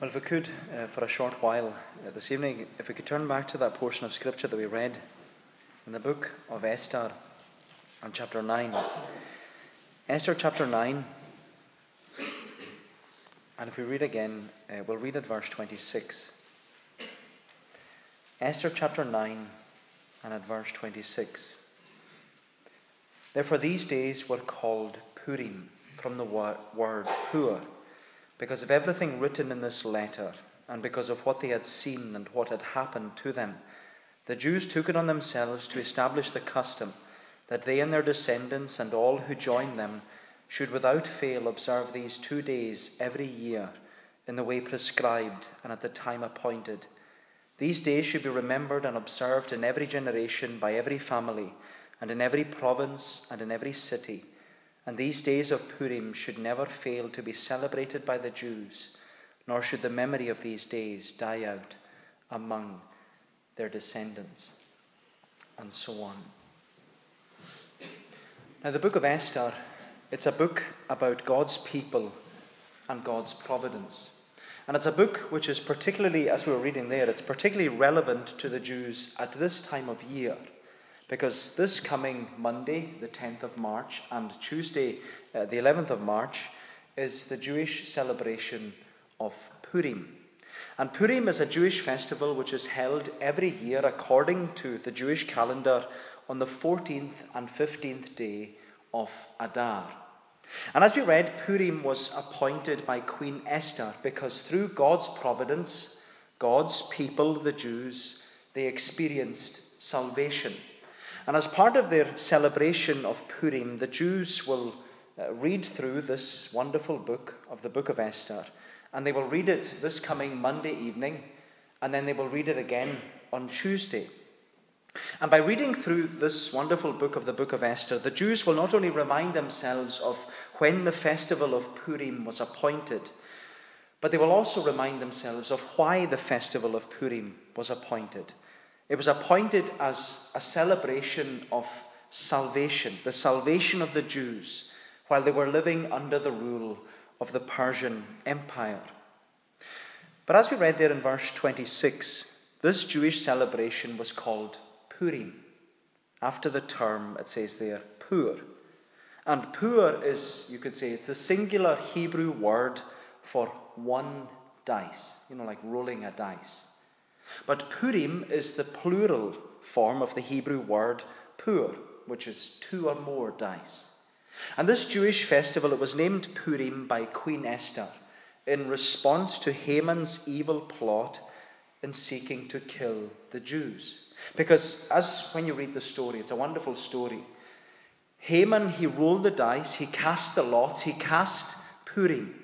Well, if we could, uh, for a short while uh, this evening, if we could turn back to that portion of Scripture that we read in the book of Esther and chapter 9. Esther chapter 9. And if we read again, uh, we'll read at verse 26. Esther chapter 9 and at verse 26. Therefore, these days were called Purim from the word Pur because of everything written in this letter, and because of what they had seen and what had happened to them, the Jews took it on themselves to establish the custom that they and their descendants and all who join them should without fail observe these two days every year in the way prescribed and at the time appointed. These days should be remembered and observed in every generation by every family, and in every province and in every city and these days of Purim should never fail to be celebrated by the Jews, nor should the memory of these days die out among their descendants, and so on. Now, the book of Esther, it's a book about God's people and God's providence. And it's a book which is particularly, as we were reading there, it's particularly relevant to the Jews at this time of year because this coming Monday, the 10th of March, and Tuesday, uh, the 11th of March, is the Jewish celebration of Purim. And Purim is a Jewish festival which is held every year according to the Jewish calendar on the 14th and 15th day of Adar. And as we read, Purim was appointed by Queen Esther because through God's providence, God's people, the Jews, they experienced salvation. And as part of their celebration of Purim, the Jews will uh, read through this wonderful book of the book of Esther. And they will read it this coming Monday evening, and then they will read it again on Tuesday. And by reading through this wonderful book of the book of Esther, the Jews will not only remind themselves of when the festival of Purim was appointed, but they will also remind themselves of why the festival of Purim was appointed. It was appointed as a celebration of salvation, the salvation of the Jews, while they were living under the rule of the Persian Empire. But as we read there in verse 26, this Jewish celebration was called Purim. After the term, it says there, Pur. And Pur is, you could say, it's the singular Hebrew word for one dice, you know, like rolling a dice. But Purim is the plural form of the Hebrew word pur, which is two or more dice. And this Jewish festival, it was named Purim by Queen Esther in response to Haman's evil plot in seeking to kill the Jews. Because as when you read the story, it's a wonderful story. Haman, he rolled the dice, he cast the lots, he cast Purim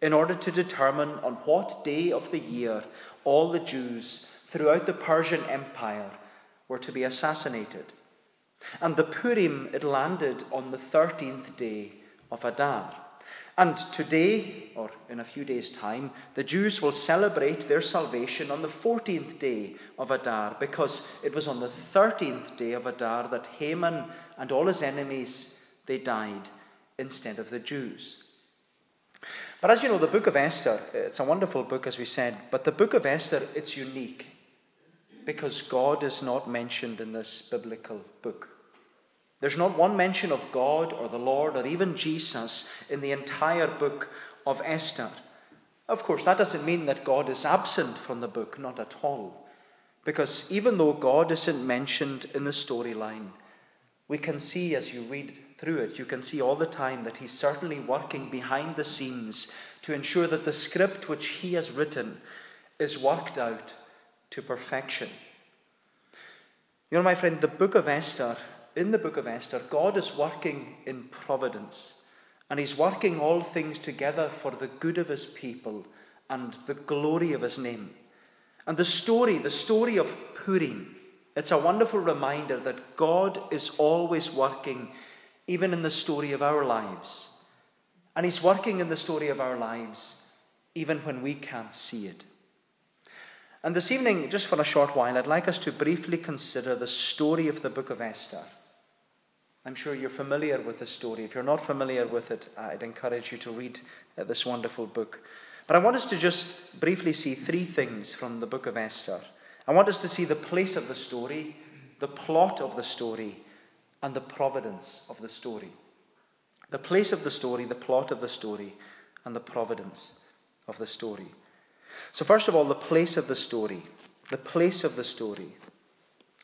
in order to determine on what day of the year all the Jews throughout the Persian Empire were to be assassinated. And the Purim, it landed on the 13th day of Adar. And today, or in a few days' time, the Jews will celebrate their salvation on the 14th day of Adar, because it was on the 13th day of Adar that Haman and all his enemies, they died instead of the Jews. But as you know, the book of Esther, it's a wonderful book, as we said, but the book of Esther, it's unique because God is not mentioned in this biblical book. There's not one mention of God or the Lord or even Jesus in the entire book of Esther. Of course, that doesn't mean that God is absent from the book, not at all. Because even though God isn't mentioned in the storyline, we can see as you read through it, you can see all the time that He's certainly working behind the scenes to ensure that the script which He has written is worked out to perfection. You know, my friend, the book of Esther, in the book of Esther, God is working in providence, and He's working all things together for the good of His people and the glory of His name. And the story, the story of Purim, it's a wonderful reminder that God is always working, even in the story of our lives. And He's working in the story of our lives, even when we can't see it. And this evening, just for a short while, I'd like us to briefly consider the story of the book of Esther. I'm sure you're familiar with the story. If you're not familiar with it, I'd encourage you to read uh, this wonderful book. But I want us to just briefly see three things from the book of Esther. I want us to see the place of the story, the plot of the story, and the providence of the story. The place of the story, the plot of the story, and the providence of the story. So, first of all, the place of the story. The place of the story.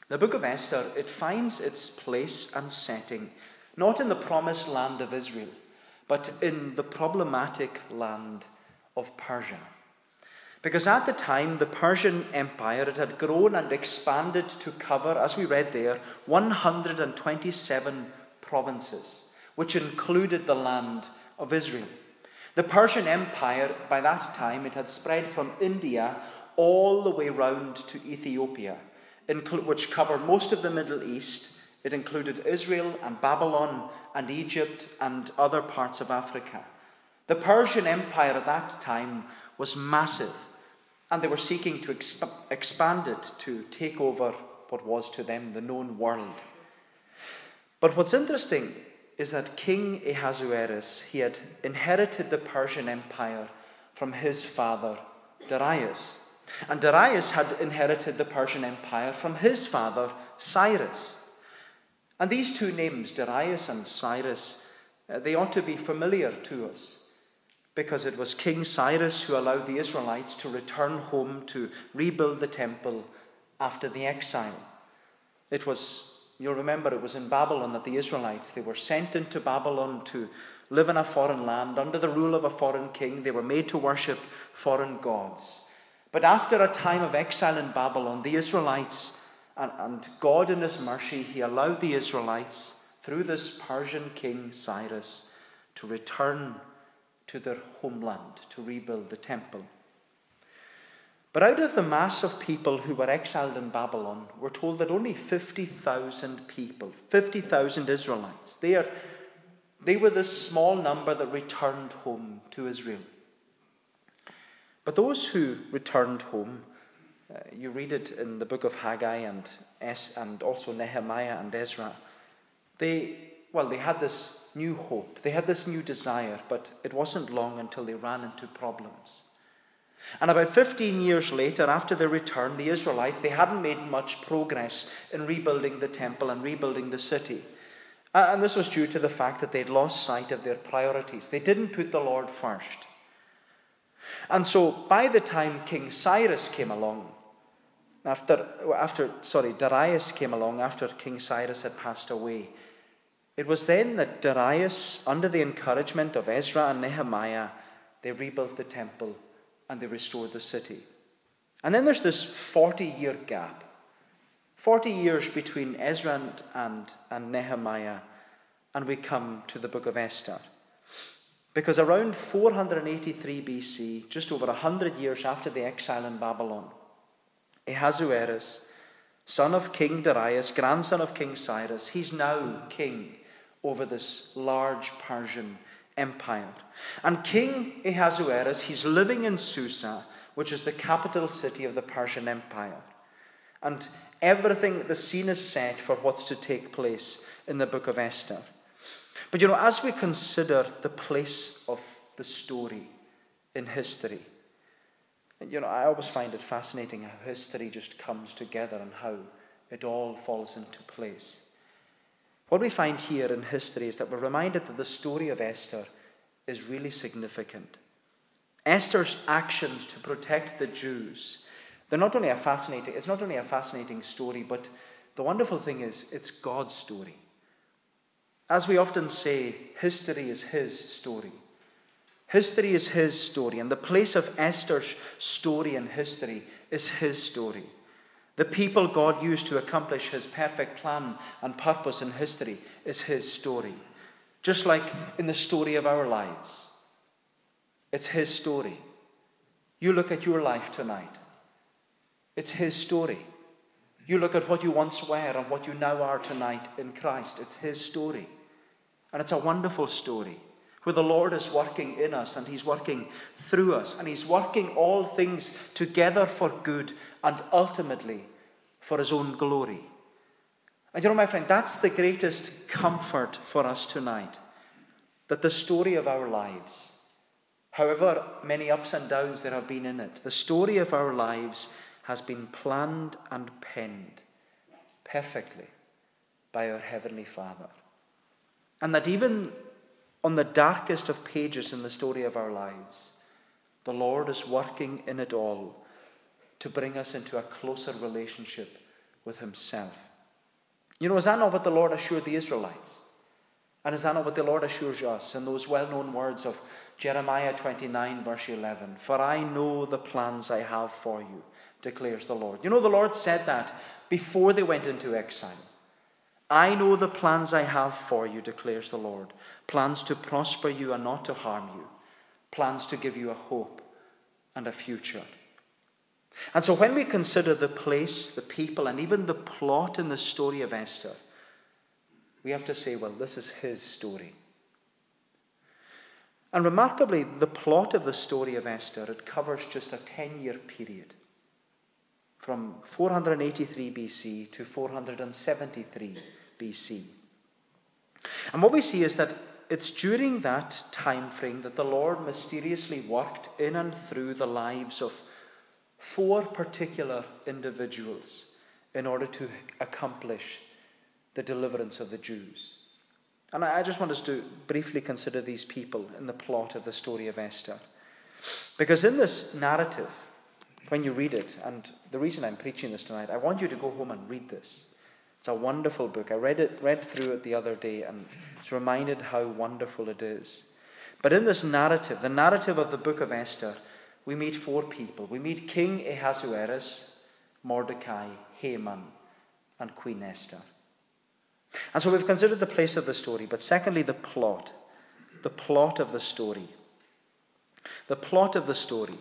The book of Esther, it finds its place and setting not in the promised land of Israel, but in the problematic land of Persia. Because at the time, the Persian Empire it had grown and expanded to cover, as we read there, 127 provinces, which included the land of Israel. The Persian Empire, by that time, it had spread from India all the way round to Ethiopia, which covered most of the Middle East. It included Israel and Babylon and Egypt and other parts of Africa. The Persian Empire at that time was massive, and they were seeking to exp- expand it to take over what was to them the known world. But what's interesting is that King Ahasuerus, he had inherited the Persian Empire from his father Darius. And Darius had inherited the Persian Empire from his father Cyrus. And these two names, Darius and Cyrus, uh, they ought to be familiar to us because it was King Cyrus who allowed the Israelites to return home to rebuild the temple after the exile. It was You'll remember it was in Babylon that the Israelites, they were sent into Babylon to live in a foreign land under the rule of a foreign king. They were made to worship foreign gods. But after a time of exile in Babylon, the Israelites, and, and God in His mercy, He allowed the Israelites, through this Persian king Cyrus, to return to their homeland to rebuild the temple. But out of the mass of people who were exiled in Babylon, we're told that only 50,000 people, 50,000 Israelites, they, are, they were the small number that returned home to Israel. But those who returned home, uh, you read it in the book of Haggai and, es- and also Nehemiah and Ezra, they, well, they had this new hope, they had this new desire, but it wasn't long until they ran into problems. And about 15 years later, after their return, the Israelites, they hadn't made much progress in rebuilding the temple and rebuilding the city. And this was due to the fact that they'd lost sight of their priorities. They didn't put the Lord first. And so by the time King Cyrus came along, after, after sorry, Darius came along after King Cyrus had passed away, it was then that Darius, under the encouragement of Ezra and Nehemiah, they rebuilt the temple and they restored the city. And then there's this 40 year gap 40 years between Ezra and, and, and, Nehemiah, and we come to the book of Esther. Because around 483 BC, just over 100 years after the exile in Babylon, Ahasuerus, son of King Darius, grandson of King Cyrus, he's now king over this large Persian empire. And King Ahasuerus, he's living in Susa, which is the capital city of the Persian Empire. And everything, the scene is set for what's to take place in the book of Esther. But you know, as we consider the place of the story in history, you know, I always find it fascinating how history just comes together and how it all falls into place. What we find here in history is that we're reminded that the story of Esther is really significant. Esther's actions to protect the Jews, they're not only a fascinating, it's not only a fascinating story, but the wonderful thing is it's God's story. As we often say, history is his story. History is his story, and the place of Esther's story in history is his story. The people God used to accomplish his perfect plan and purpose in history is his story. Just like in the story of our lives, it's his story. You look at your life tonight, it's his story. You look at what you once were and what you now are tonight in Christ, it's his story. And it's a wonderful story where the Lord is working in us and He's working through us and He's working all things together for good and ultimately for his own glory. And you know, my friend, that's the greatest comfort for us tonight that the story of our lives However many ups and downs there have been in it, the story of our lives has been planned and penned perfectly by our Heavenly Father. And that even on the darkest of pages in the story of our lives, the Lord is working in it all to bring us into a closer relationship with Himself. You know, is that not what the Lord assured the Israelites? And is that not what the Lord assures us in those well known words of Jeremiah 29, verse 11? For I know the plans I have for you, declares the Lord. You know, the Lord said that before they went into exile. I know the plans I have for you, declares the Lord plans to prosper you and not to harm you, plans to give you a hope and a future. And so, when we consider the place, the people, and even the plot in the story of Esther, we have to say, well, this is his story. And remarkably, the plot of the story of Esther, it covers just a 10 year period from 483 BC to 473 BC. And what we see is that it's during that time frame that the Lord mysteriously worked in and through the lives of four particular individuals in order to accomplish the deliverance of the Jews. And I just want us to briefly consider these people in the plot of the story of Esther. Because in this narrative, when you read it, and the reason I'm preaching this tonight, I want you to go home and read this. It's a wonderful book. I read it, read through it the other day, and was reminded how wonderful it is. But in this narrative, the narrative of the book of Esther, we meet four people. We meet King Ahasuerus, Mordecai, Haman, and Queen Esther. And so we've considered the place of the story, but secondly, the plot. The plot of the story. The plot of the story.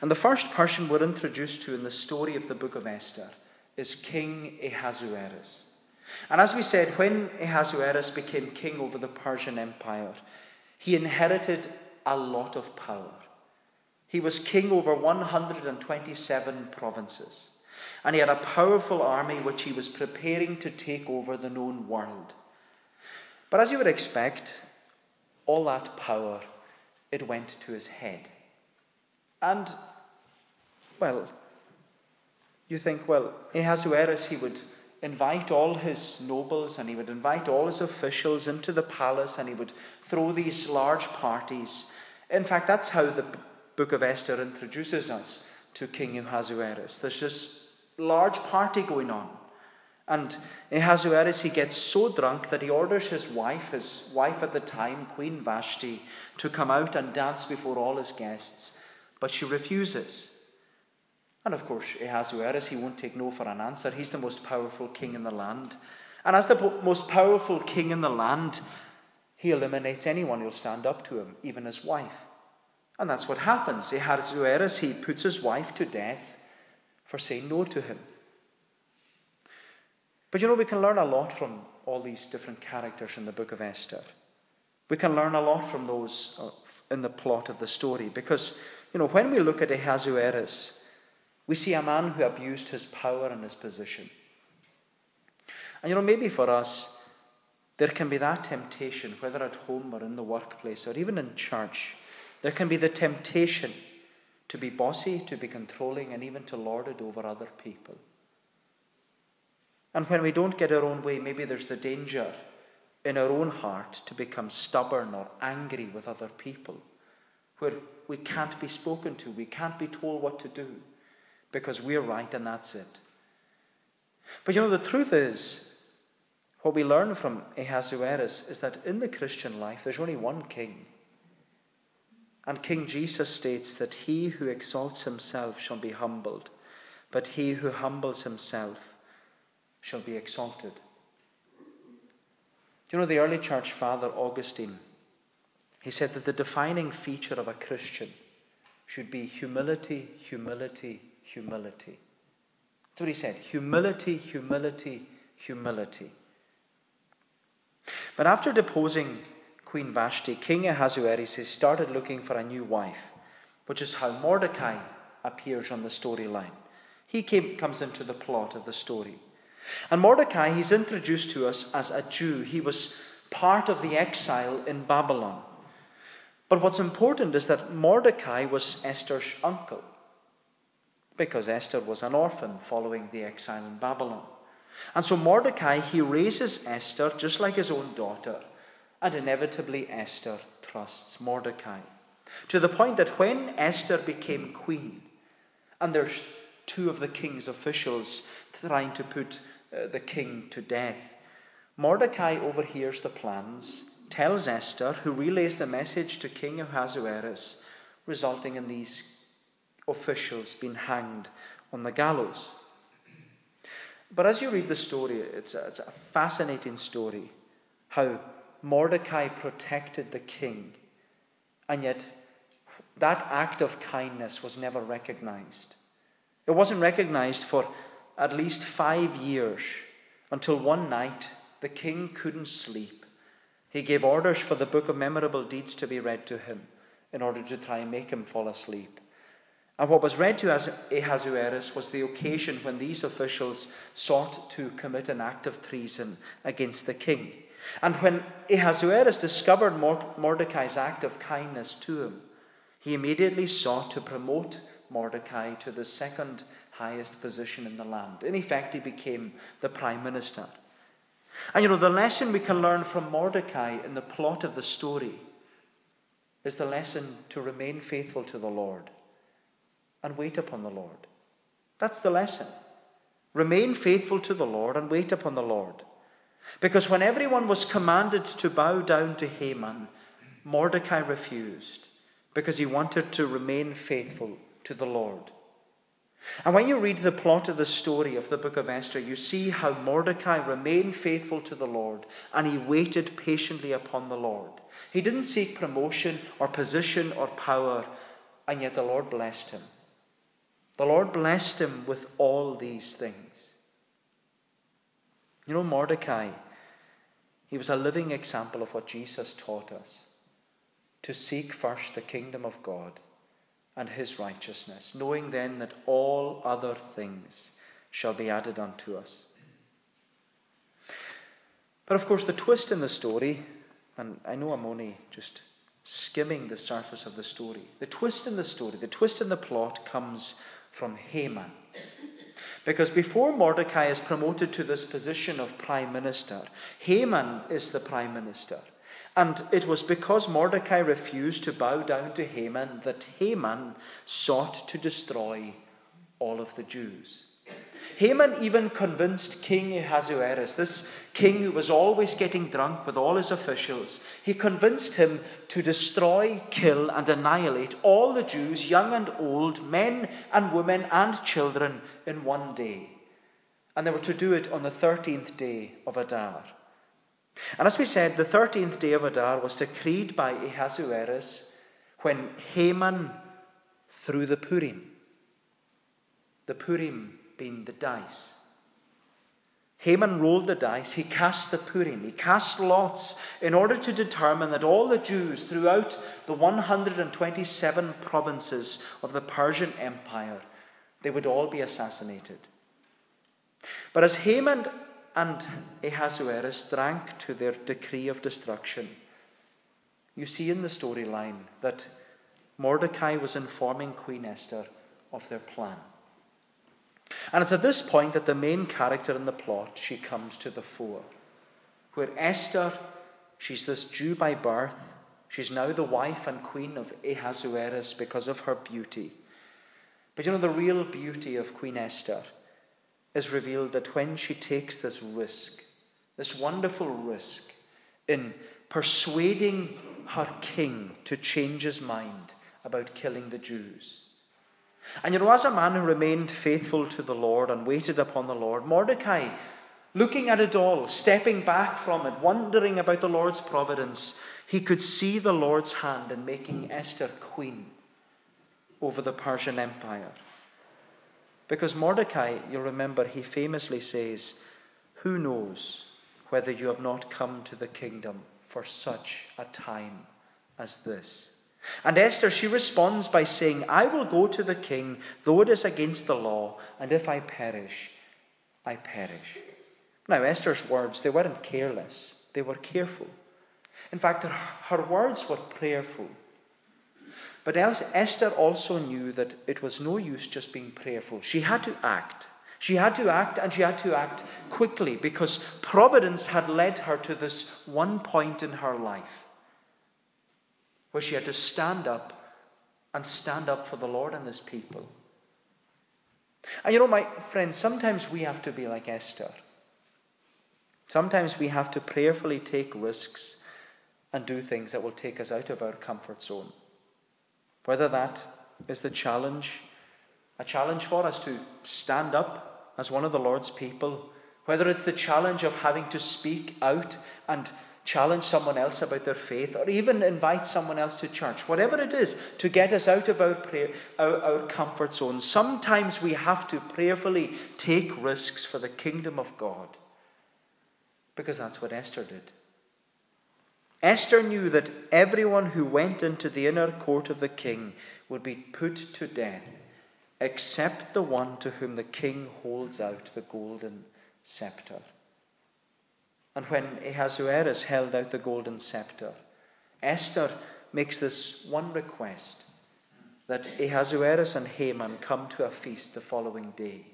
And the first person we're introduced to in the story of the book of Esther is King Ahasuerus. And as we said, when Ahasuerus became king over the Persian Empire, he inherited a lot of power. He was king over 127 provinces, and he had a powerful army which he was preparing to take over the known world. But as you would expect, all that power, it went to his head. And, well, you think, well, Ahasuerus, he would invite all his nobles and he would invite all his officials into the palace and he would throw these large parties. In fact, that's how the book of Esther introduces us to King Ahasuerus. There's this large party going on. And Ahasuerus, he gets so drunk that he orders his wife, his wife at the time, Queen Vashti, to come out and dance before all his guests. But she refuses. And of course, Ahasuerus, he won't take no for an answer. He's the most powerful king in the land. And as the most powerful king in the land, he eliminates anyone who'll stand up to him, even his wife. And that's what happens. Ahasuerus, he puts his wife to death for saying no to him. But you know, we can learn a lot from all these different characters in the book of Esther. We can learn a lot from those uh, in the plot of the story because, you know, when we look at Ahasuerus, we see a man who abused his power and his position. And you know, maybe for us, there can be that temptation, whether at home or in the workplace or even in church, there can be the temptation to be bossy, to be controlling, and even to lord it over other people. And when we don't get our own way, maybe there's the danger in our own heart to become stubborn or angry with other people, where we can't be spoken to, we can't be told what to do because we're right and that's it. But you know, the truth is, what we learn from Ahasuerus is that in the Christian life, there's only one king. And King Jesus states that he who exalts himself shall be humbled, but he who humbles himself shall be exalted. You know the early church father, Augustine? He said that the defining feature of a Christian should be humility, humility, humility. That's what he said humility, humility, humility. But after deposing Queen Vashti, King Ahasuerus has started looking for a new wife, which is how Mordecai appears on the storyline. He came, comes into the plot of the story. And Mordecai, he's introduced to us as a Jew. He was part of the exile in Babylon. But what's important is that Mordecai was Esther's uncle, because Esther was an orphan following the exile in Babylon. And so Mordecai, he raises Esther just like his own daughter, and inevitably Esther trusts Mordecai. To the point that when Esther became queen, and there's two of the king's officials trying to put uh, the king to death, Mordecai overhears the plans, tells Esther, who relays the message to King Ahasuerus, resulting in these officials being hanged on the gallows. But as you read the story, it's a, it's a fascinating story how Mordecai protected the king, and yet that act of kindness was never recognized. It wasn't recognized for at least five years until one night the king couldn't sleep. He gave orders for the book of memorable deeds to be read to him in order to try and make him fall asleep. And what was read to Ahasuerus was the occasion when these officials sought to commit an act of treason against the king. And when Ahasuerus discovered Mordecai's act of kindness to him, he immediately sought to promote Mordecai to the second highest position in the land. In effect, he became the prime minister. And you know, the lesson we can learn from Mordecai in the plot of the story is the lesson to remain faithful to the Lord and wait upon the Lord. That's the lesson. Remain faithful to the Lord and wait upon the Lord. Because when everyone was commanded to bow down to Haman, Mordecai refused because he wanted to remain faithful to the Lord. And when you read the plot of the story of the book of Esther, you see how Mordecai remained faithful to the Lord and he waited patiently upon the Lord. He didn't seek promotion or position or power, and yet the Lord blessed him. The Lord blessed him with all these things. You know, Mordecai, he was a living example of what Jesus taught us to seek first the kingdom of God and his righteousness, knowing then that all other things shall be added unto us. But of course, the twist in the story, and I know I'm only just skimming the surface of the story, the twist in the story, the twist in the plot comes from Haman. Because before Mordecai is promoted to this position of prime minister, Haman is the prime minister. And it was because Mordecai refused to bow down to Haman that Haman sought to destroy all of the Jews. Haman even convinced King Ahasuerus, this king who was always getting drunk with all his officials, he convinced him to destroy, kill, and annihilate all the Jews, young and old, men and women and children, in one day. And they were to do it on the 13th day of Adar. And as we said, the 13th day of Adar was decreed by Ahasuerus when Haman threw the Purim. The Purim being the dice. Haman rolled the dice, he cast the Purim, he cast lots in order to determine that all the Jews throughout the 127 provinces of the Persian Empire, they would all be assassinated. But as Haman and Ahasuerus drank to their decree of destruction. You see in the storyline that Mordecai was informing Queen Esther of their plan. And it's at this point that the main character in the plot, she comes to the fore. Where Esther, she's this Jew by birth, she's now the wife and queen of Ahasuerus because of her beauty. But you know, the real beauty of Queen Esther is revealed that when she takes this risk, this wonderful risk in persuading her king to change his mind about killing the Jews. And you know, as a man who remained faithful to the Lord and waited upon the Lord, Mordecai, looking at it all, stepping back from it, wondering about the Lord's providence, he could see the Lord's hand in making Esther queen over the Persian Empire. Because Mordecai, you'll remember, he famously says, Who knows whether you have not come to the kingdom for such a time as this? And Esther, she responds by saying, I will go to the king, though it is against the law, and if I perish, I perish. Now, Esther's words, they weren't careless, they were careful. In fact, her, her words were prayerful. But Esther also knew that it was no use just being prayerful. She had to act. She had to act and she had to act quickly because providence had led her to this one point in her life where she had to stand up and stand up for the Lord and his people. And you know, my friends, sometimes we have to be like Esther. Sometimes we have to prayerfully take risks and do things that will take us out of our comfort zone. Whether that is the challenge, a challenge for us to stand up as one of the Lord's people, whether it's the challenge of having to speak out and challenge someone else about their faith, or even invite someone else to church, whatever it is, to get us out of our, prayer, our, our comfort zone. Sometimes we have to prayerfully take risks for the kingdom of God, because that's what Esther did. Esther knew that everyone who went into the inner court of the king would be put to death, except the one to whom the king holds out the golden scepter. And when Ahasuerus held out the golden scepter, Esther makes this one request that Ahasuerus and Haman come to a feast the following day.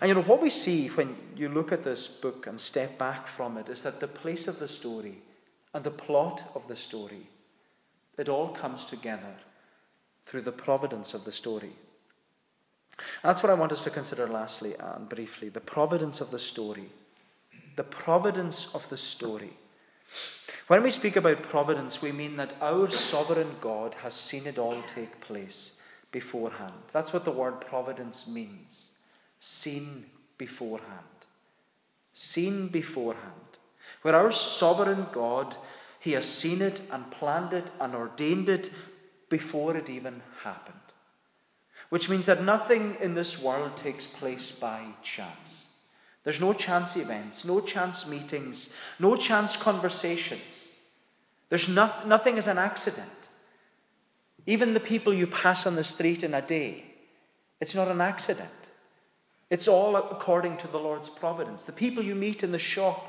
And you know, what we see when you look at this book and step back from it is that the place of the story and the plot of the story, it all comes together through the providence of the story. That's what I want us to consider lastly and briefly the providence of the story the providence of the story. When we speak about providence, we mean that our sovereign God has seen it all take place beforehand. That's what the word providence means seen beforehand. Seen beforehand. Where our sovereign God, He has seen it and planned it and ordained it before it even happened. Which means that nothing in this world takes place by chance. There's no chance events, no chance meetings, no chance conversations. There's no, nothing as an accident. Even the people you pass on the street in a day, it's not an accident. It's all according to the Lord's providence. The people you meet in the shop,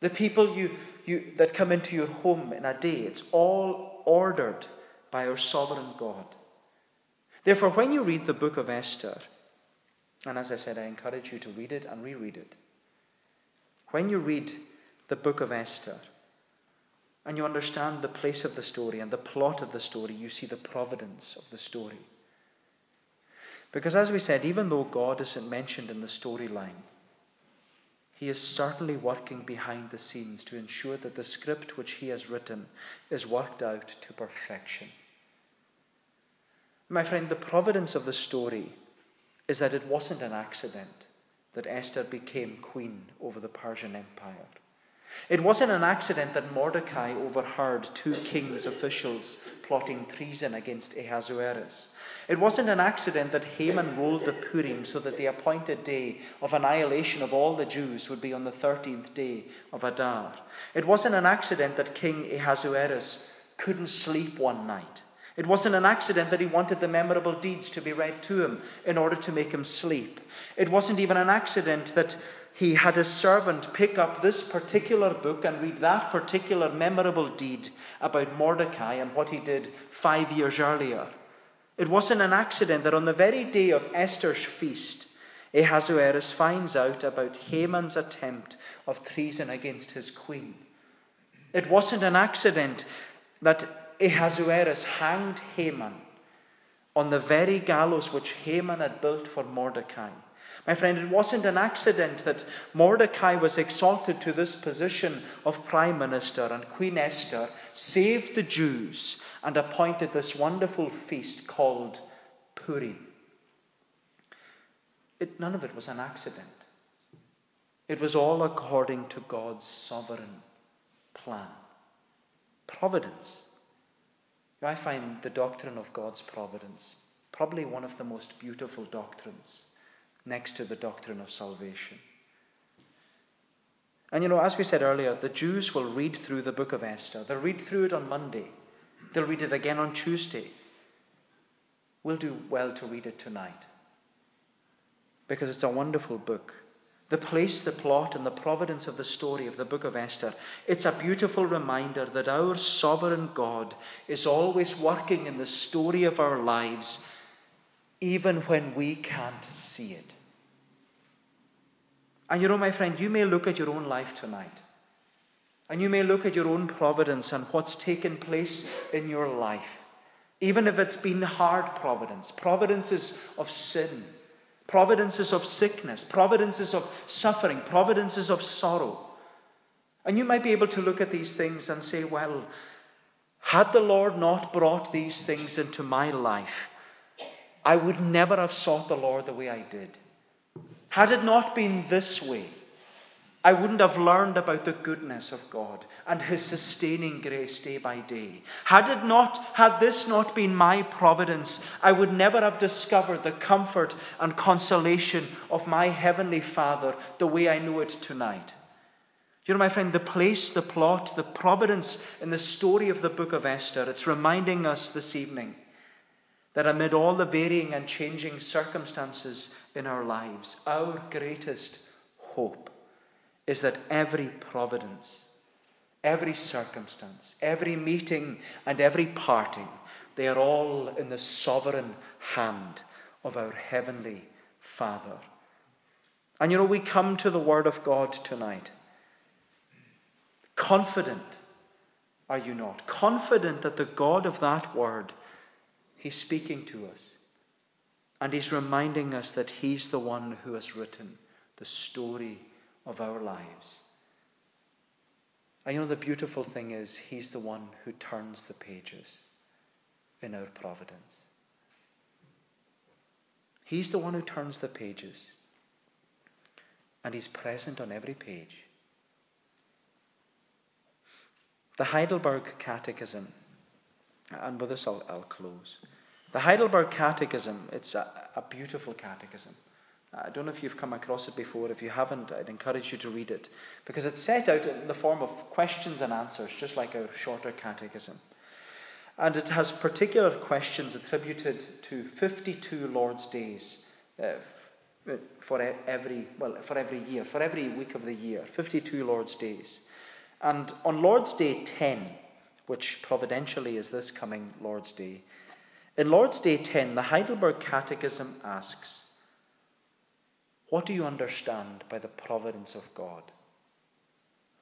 the people you, you, that come into your home in a day, it's all ordered by our sovereign God. Therefore, when you read the book of Esther, and as I said, I encourage you to read it and reread it. When you read the book of Esther and you understand the place of the story and the plot of the story, you see the providence of the story. Because as we said, even though God isn't mentioned in the storyline, he is certainly working behind the scenes to ensure that the script which he has written is worked out to perfection. My friend, the providence of the story is that it wasn't an accident that Esther became queen over the Persian Empire. It wasn't an accident that Mordecai overheard two king's officials plotting treason against Ahasuerus. It wasn't an accident that Haman rolled the Purim so that the appointed day of annihilation of all the Jews would be on the 13th day of Adar. It wasn't an accident that King Ahasuerus couldn't sleep one night it wasn't an accident that he wanted the memorable deeds to be read to him in order to make him sleep. It wasn't even an accident that he had his servant pick up this particular book and read that particular memorable deed about Mordecai and what he did five years earlier. It wasn't an accident that on the very day of Esther's feast, Ahasuerus finds out about Haman's attempt of treason against his queen. It wasn't an accident that Ahasuerus hanged Haman on the very gallows which Haman had built for Mordecai. My friend, it wasn't an accident that Mordecai was exalted to this position of prime minister and Queen Esther saved the Jews and appointed this wonderful feast called Purim. It, none of it was an accident. It was all according to God's sovereign plan, providence. I find the doctrine of God's providence probably one of the most beautiful doctrines next to the doctrine of salvation. And you know, as we said earlier, the Jews will read through the book of Esther. They'll read through it on Monday, they'll read it again on Tuesday. We'll do well to read it tonight because it's a wonderful book the place, the plot, and the providence of the story of the book of Esther, it's a beautiful reminder that our sovereign God is always working in the story of our lives, even when we can't see it. And you know, my friend, you may look at your own life tonight, and you may look at your own providence and what's taken place in your life, even if it's been hard providence, providences of sin providences of sickness, providences of suffering, providences of sorrow. And you might be able to look at these things and say, well, had the Lord not brought these things into my life, I would never have sought the Lord the way I did. Had it not been this way, I wouldn't have learned about the goodness of God and His sustaining grace day by day. Had it not, had this not been my providence, I would never have discovered the comfort and consolation of my Heavenly Father the way I know it tonight. You know, my friend, the place, the plot, the providence in the story of the book of Esther, it's reminding us this evening that amid all the varying and changing circumstances in our lives, our greatest hope is that every providence, every circumstance, every meeting, and every parting, they are all in the sovereign hand of our Heavenly Father. And you know, we come to the Word of God tonight. Confident, are you not? Confident that the God of that Word, He's speaking to us. And He's reminding us that He's the one who has written the story of our lives. You know, the beautiful thing is, He's the one who turns the pages in our providence. He's the one who turns the pages, and He's present on every page. The Heidelberg Catechism, and with this I'll, I'll close. The Heidelberg Catechism, it's a, a beautiful catechism. I don't know if you've come across it before. If you haven't, I'd encourage you to read it because it's set out in the form of questions and answers, just like our shorter catechism. And it has particular questions attributed to 52 Lord's days uh, for every, well, for every year, for every week of the year, 52 Lord's days. And on Lord's Day 10, which providentially is this coming Lord's Day, in Lord's Day 10, the Heidelberg Catechism asks, what do you understand by the providence of God?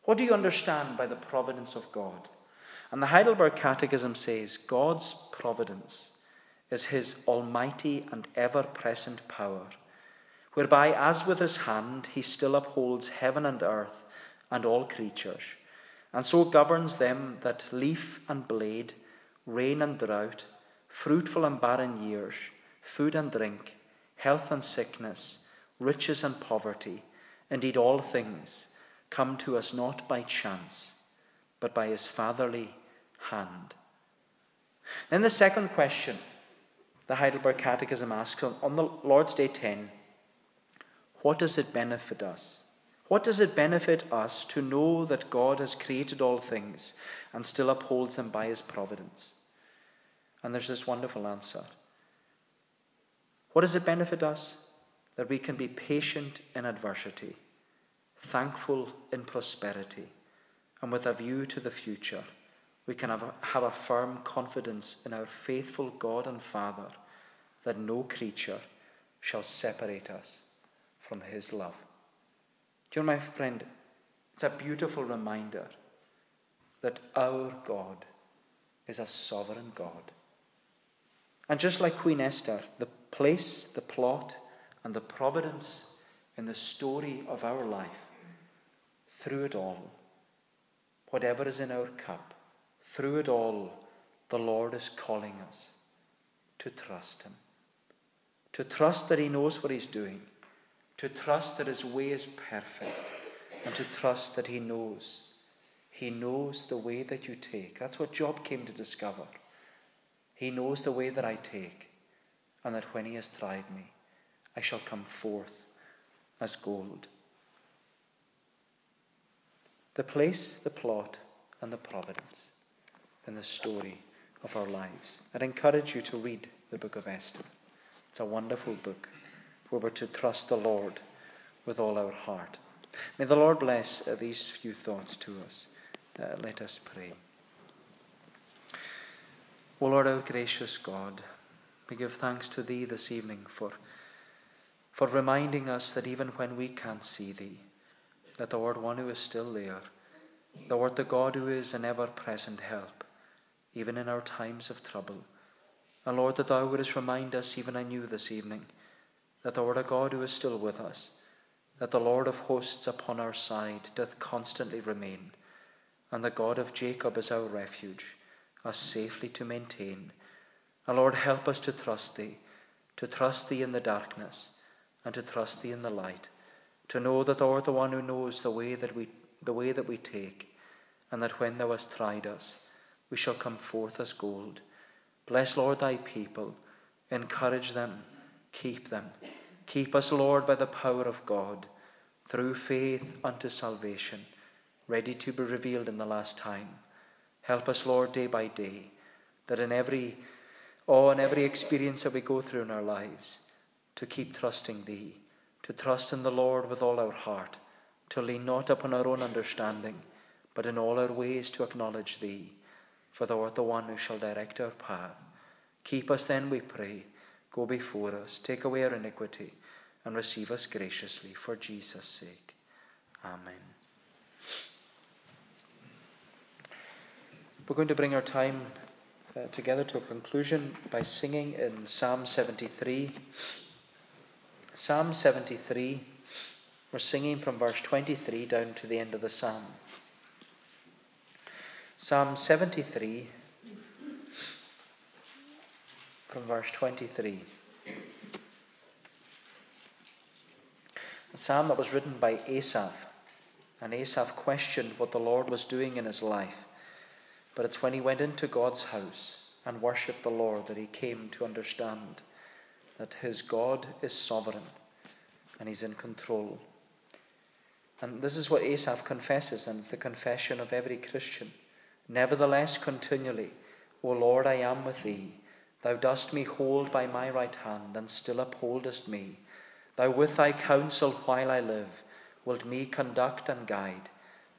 What do you understand by the providence of God? And the Heidelberg Catechism says God's providence is his almighty and ever present power, whereby, as with his hand, he still upholds heaven and earth and all creatures, and so governs them that leaf and blade, rain and drought, fruitful and barren years, food and drink, health and sickness, riches and poverty, indeed all things, come to us not by chance, but by his fatherly hand. Then the second question the Heidelberg Catechism asks on the Lord's Day 10 what does it benefit us? What does it benefit us to know that God has created all things and still upholds them by his providence? And there's this wonderful answer. What does it benefit us? That we can be patient in adversity, thankful in prosperity, and with a view to the future, we can have a, have a firm confidence in our faithful God and Father that no creature shall separate us from his love. You know, my friend, it's a beautiful reminder that our God is a sovereign God. And just like Queen Esther, the place, the plot, and the providence in the story of our life, through it all, whatever is in our cup, through it all, the Lord is calling us to trust Him. To trust that He knows what He's doing, to trust that His way is perfect, and to trust that He knows. He knows the way that you take. That's what Job came to discover. He knows the way that I take, and that when He has tried me, I shall come forth as gold. The place, the plot, and the providence in the story of our lives. I'd encourage you to read the book of Esther. It's a wonderful book where we're to trust the Lord with all our heart. May the Lord bless uh, these few thoughts to us. Uh, let us pray. O Lord, our gracious God, we give thanks to Thee this evening for, for reminding us that even when we can't see Thee, that Thou art one who is still there. Thou art the God who is an ever present help, even in our times of trouble. And Lord, that Thou wouldst remind us, even anew this evening, that Thou art a God who is still with us, that the Lord of hosts upon our side doth constantly remain, and the God of Jacob is our refuge, us safely to maintain. And Lord, help us to trust Thee, to trust Thee in the darkness, and to trust Thee in the light to know that thou art the one who knows the way that we, the way that we take, and that when thou hast tried us, we shall come forth as gold. Bless, Lord, thy people. Encourage them. Keep them. Keep us, Lord, by the power of God, through faith unto salvation, ready to be revealed in the last time. Help us, Lord, day by day, that in every, oh, in every experience that we go through in our lives, to keep trusting Thee to trust in the Lord with all our heart, to lean not upon our own understanding, but in all our ways to acknowledge Thee, for Thou art the one who shall direct our path. Keep us then, we pray. Go before us, take away our iniquity, and receive us graciously for Jesus' sake. Amen. We're going to bring our time uh, together to a conclusion by singing in Psalm 73. Psalm 73, we're singing from verse 23 down to the end of the psalm. Psalm 73, from verse 23. A psalm that was written by Asaph. And Asaph questioned what the Lord was doing in his life. But it's when he went into God's house and worshipped the Lord that he came to understand that his God is sovereign and he's in control. And this is what Asaph confesses, and it's the confession of every Christian. Nevertheless, continually, O Lord, I am with thee. Thou dost me hold by my right hand, and still upholdest me. Thou with thy counsel while I live wilt me conduct and guide,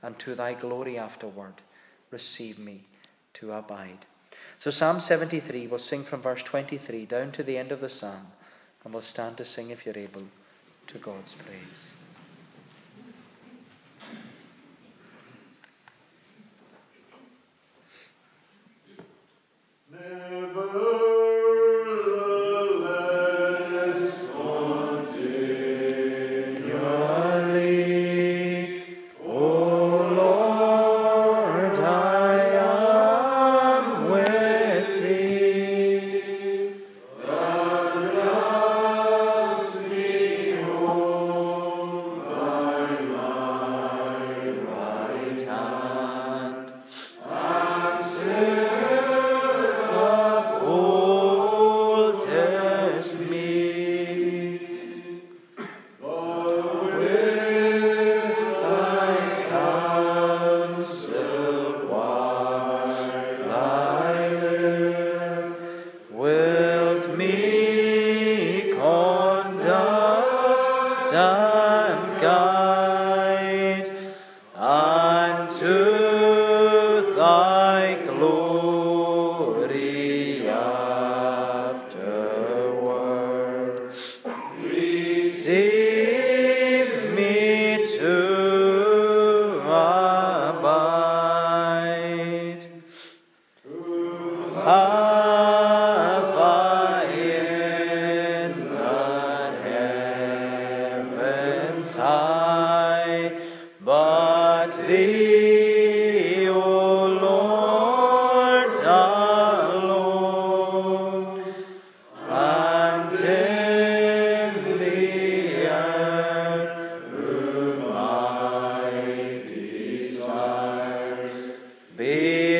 and to thy glory afterward receive me to abide. So, Psalm 73, we'll sing from verse 23 down to the end of the psalm, and we'll stand to sing, if you're able, to God's praise. Never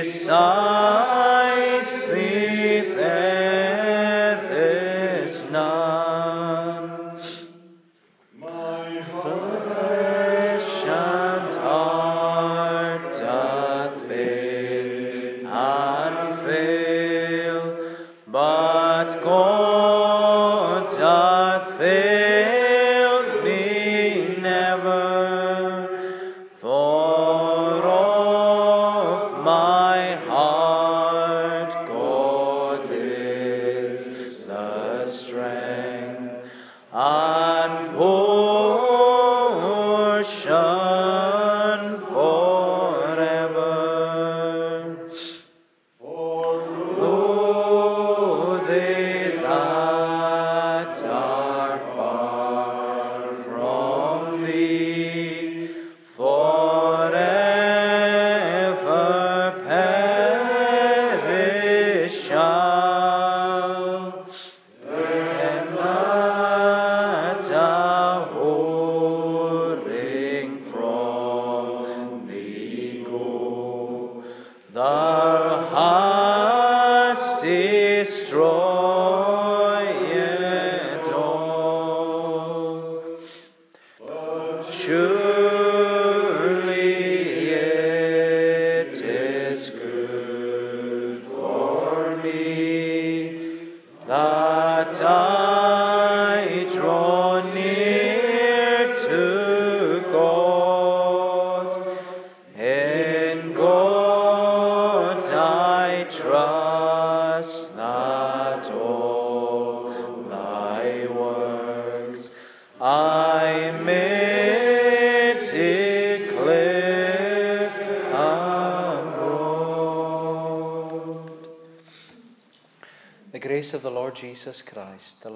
saw.